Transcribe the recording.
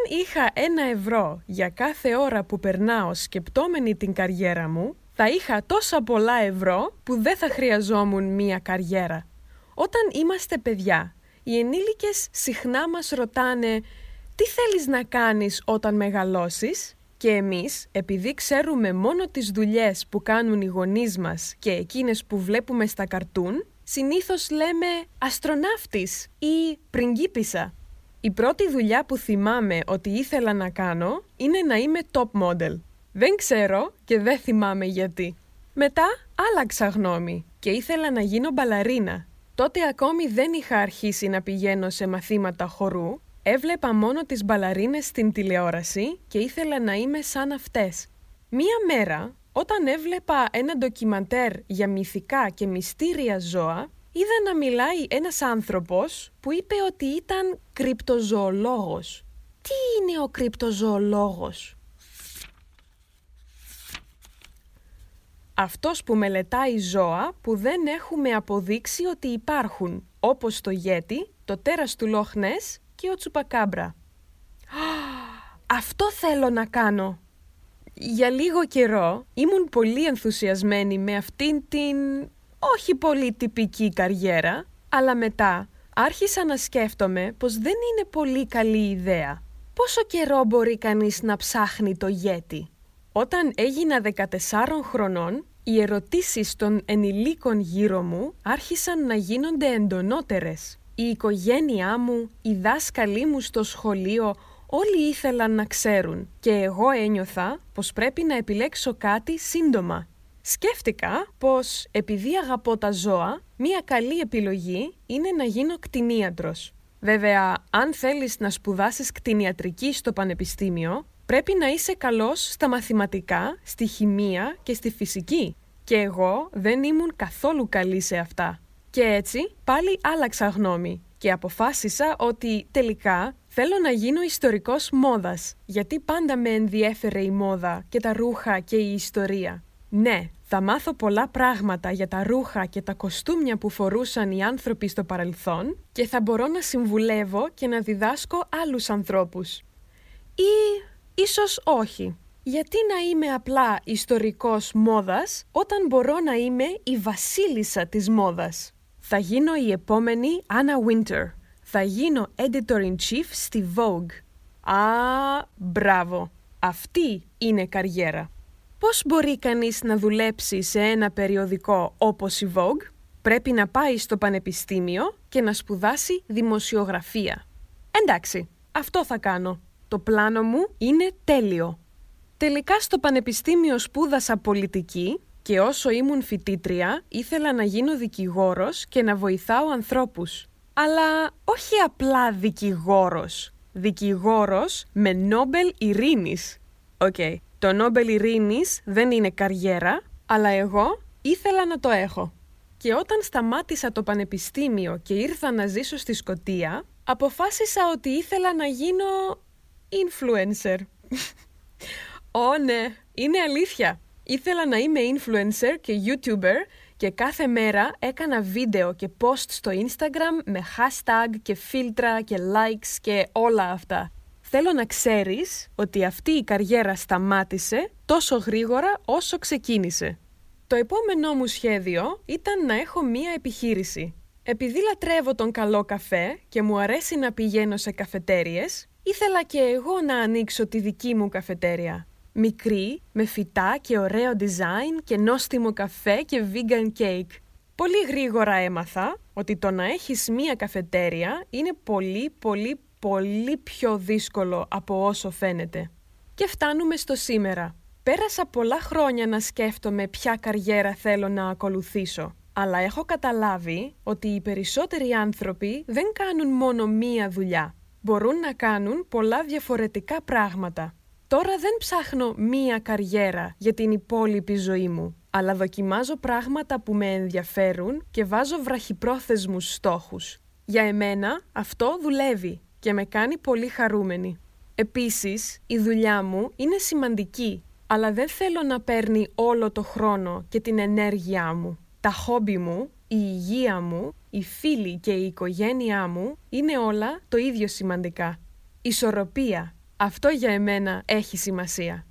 Αν είχα ένα ευρώ για κάθε ώρα που περνάω σκεπτόμενη την καριέρα μου, θα είχα τόσα πολλά ευρώ που δεν θα χρειαζόμουν μία καριέρα. Όταν είμαστε παιδιά, οι ενήλικες συχνά μας ρωτάνε «Τι θέλεις να κάνεις όταν μεγαλώσεις» και εμείς, επειδή ξέρουμε μόνο τις δουλειές που κάνουν οι γονείς μας και εκείνες που βλέπουμε στα καρτούν, συνήθως λέμε «αστροναύτης» ή «πριγκίπισσα». Η πρώτη δουλειά που θυμάμαι ότι ήθελα να κάνω είναι να είμαι top model. Δεν ξέρω και δεν θυμάμαι γιατί. Μετά άλλαξα γνώμη και ήθελα να γίνω μπαλαρίνα. Τότε ακόμη δεν είχα αρχίσει να πηγαίνω σε μαθήματα χορού, έβλεπα μόνο τις μπαλαρίνες στην τηλεόραση και ήθελα να είμαι σαν αυτές. Μία μέρα, όταν έβλεπα ένα ντοκιμαντέρ για μυθικά και μυστήρια ζώα, είδα να μιλάει ένας άνθρωπος που είπε ότι ήταν κρυπτοζωολόγος. Τι είναι ο κρυπτοζωολόγος; Αυτός που μελετάει ζώα που δεν έχουμε αποδείξει ότι υπάρχουν, όπως το γέτι, το τέρας του Λόχνες και ο Τσουπακάμπρα. Αυτό θέλω να κάνω! Για λίγο καιρό ήμουν πολύ ενθουσιασμένη με αυτήν την όχι πολύ τυπική καριέρα, αλλά μετά άρχισα να σκέφτομαι πως δεν είναι πολύ καλή ιδέα. Πόσο καιρό μπορεί κανείς να ψάχνει το γέτι. Όταν έγινα 14 χρονών, οι ερωτήσεις των ενηλίκων γύρω μου άρχισαν να γίνονται εντονότερες. Η οικογένειά μου, οι δάσκαλοι μου στο σχολείο, όλοι ήθελαν να ξέρουν και εγώ ένιωθα πως πρέπει να επιλέξω κάτι σύντομα. Σκέφτηκα πως επειδή αγαπώ τα ζώα, μία καλή επιλογή είναι να γίνω κτηνίατρος. Βέβαια, αν θέλεις να σπουδάσεις κτηνιατρική στο πανεπιστήμιο, πρέπει να είσαι καλός στα μαθηματικά, στη χημεία και στη φυσική. Και εγώ δεν ήμουν καθόλου καλή σε αυτά. Και έτσι πάλι άλλαξα γνώμη και αποφάσισα ότι τελικά θέλω να γίνω ιστορικός μόδας, γιατί πάντα με ενδιέφερε η μόδα και τα ρούχα και η ιστορία. Ναι, θα μάθω πολλά πράγματα για τα ρούχα και τα κοστούμια που φορούσαν οι άνθρωποι στο παρελθόν και θα μπορώ να συμβουλεύω και να διδάσκω άλλους ανθρώπους. Ή ίσως όχι. Γιατί να είμαι απλά ιστορικός μόδας όταν μπορώ να είμαι η βασίλισσα της μόδας; Θα γίνω η επόμενη Anna Winter. Θα γίνω editor-in-chief στη Vogue. Α, μπράβο. Αυτή είναι καριέρα. Πώς μπορεί κανείς να δουλέψει σε ένα περιοδικό όπως η Vogue? Πρέπει να πάει στο πανεπιστήμιο και να σπουδάσει δημοσιογραφία. Εντάξει, αυτό θα κάνω. Το πλάνο μου είναι τέλειο. Τελικά στο πανεπιστήμιο σπούδασα πολιτική και όσο ήμουν φοιτήτρια ήθελα να γίνω δικηγόρος και να βοηθάω ανθρώπους. Αλλά όχι απλά δικηγόρος. Δικηγόρος με Νόμπελ Ειρήνης. Οκ, το Νόμπελ Ειρήνης δεν είναι καριέρα, αλλά εγώ ήθελα να το έχω. Και όταν σταμάτησα το πανεπιστήμιο και ήρθα να ζήσω στη Σκωτία, αποφάσισα ότι ήθελα να γίνω influencer. Ω ναι, είναι αλήθεια. Ήθελα να είμαι influencer και YouTuber και κάθε μέρα έκανα βίντεο και post στο Instagram με hashtag και φίλτρα και likes και όλα αυτά. Θέλω να ξέρεις ότι αυτή η καριέρα σταμάτησε τόσο γρήγορα όσο ξεκίνησε. Το επόμενό μου σχέδιο ήταν να έχω μία επιχείρηση. Επειδή λατρεύω τον καλό καφέ και μου αρέσει να πηγαίνω σε καφετέριες, ήθελα και εγώ να ανοίξω τη δική μου καφετέρια. Μικρή, με φυτά και ωραίο design και νόστιμο καφέ και vegan cake. Πολύ γρήγορα έμαθα ότι το να έχεις μία καφετέρια είναι πολύ πολύ πολύ πιο δύσκολο από όσο φαίνεται. Και φτάνουμε στο σήμερα. Πέρασα πολλά χρόνια να σκέφτομαι ποια καριέρα θέλω να ακολουθήσω. Αλλά έχω καταλάβει ότι οι περισσότεροι άνθρωποι δεν κάνουν μόνο μία δουλειά. Μπορούν να κάνουν πολλά διαφορετικά πράγματα. Τώρα δεν ψάχνω μία καριέρα για την υπόλοιπη ζωή μου, αλλά δοκιμάζω πράγματα που με ενδιαφέρουν και βάζω βραχυπρόθεσμους στόχους. Για εμένα αυτό δουλεύει και με κάνει πολύ χαρούμενη. Επίσης, η δουλειά μου είναι σημαντική, αλλά δεν θέλω να παίρνει όλο το χρόνο και την ενέργειά μου. Τα χόμπι μου, η υγεία μου, οι φίλοι και η οικογένειά μου είναι όλα το ίδιο σημαντικά. Ισορροπία. Αυτό για εμένα έχει σημασία.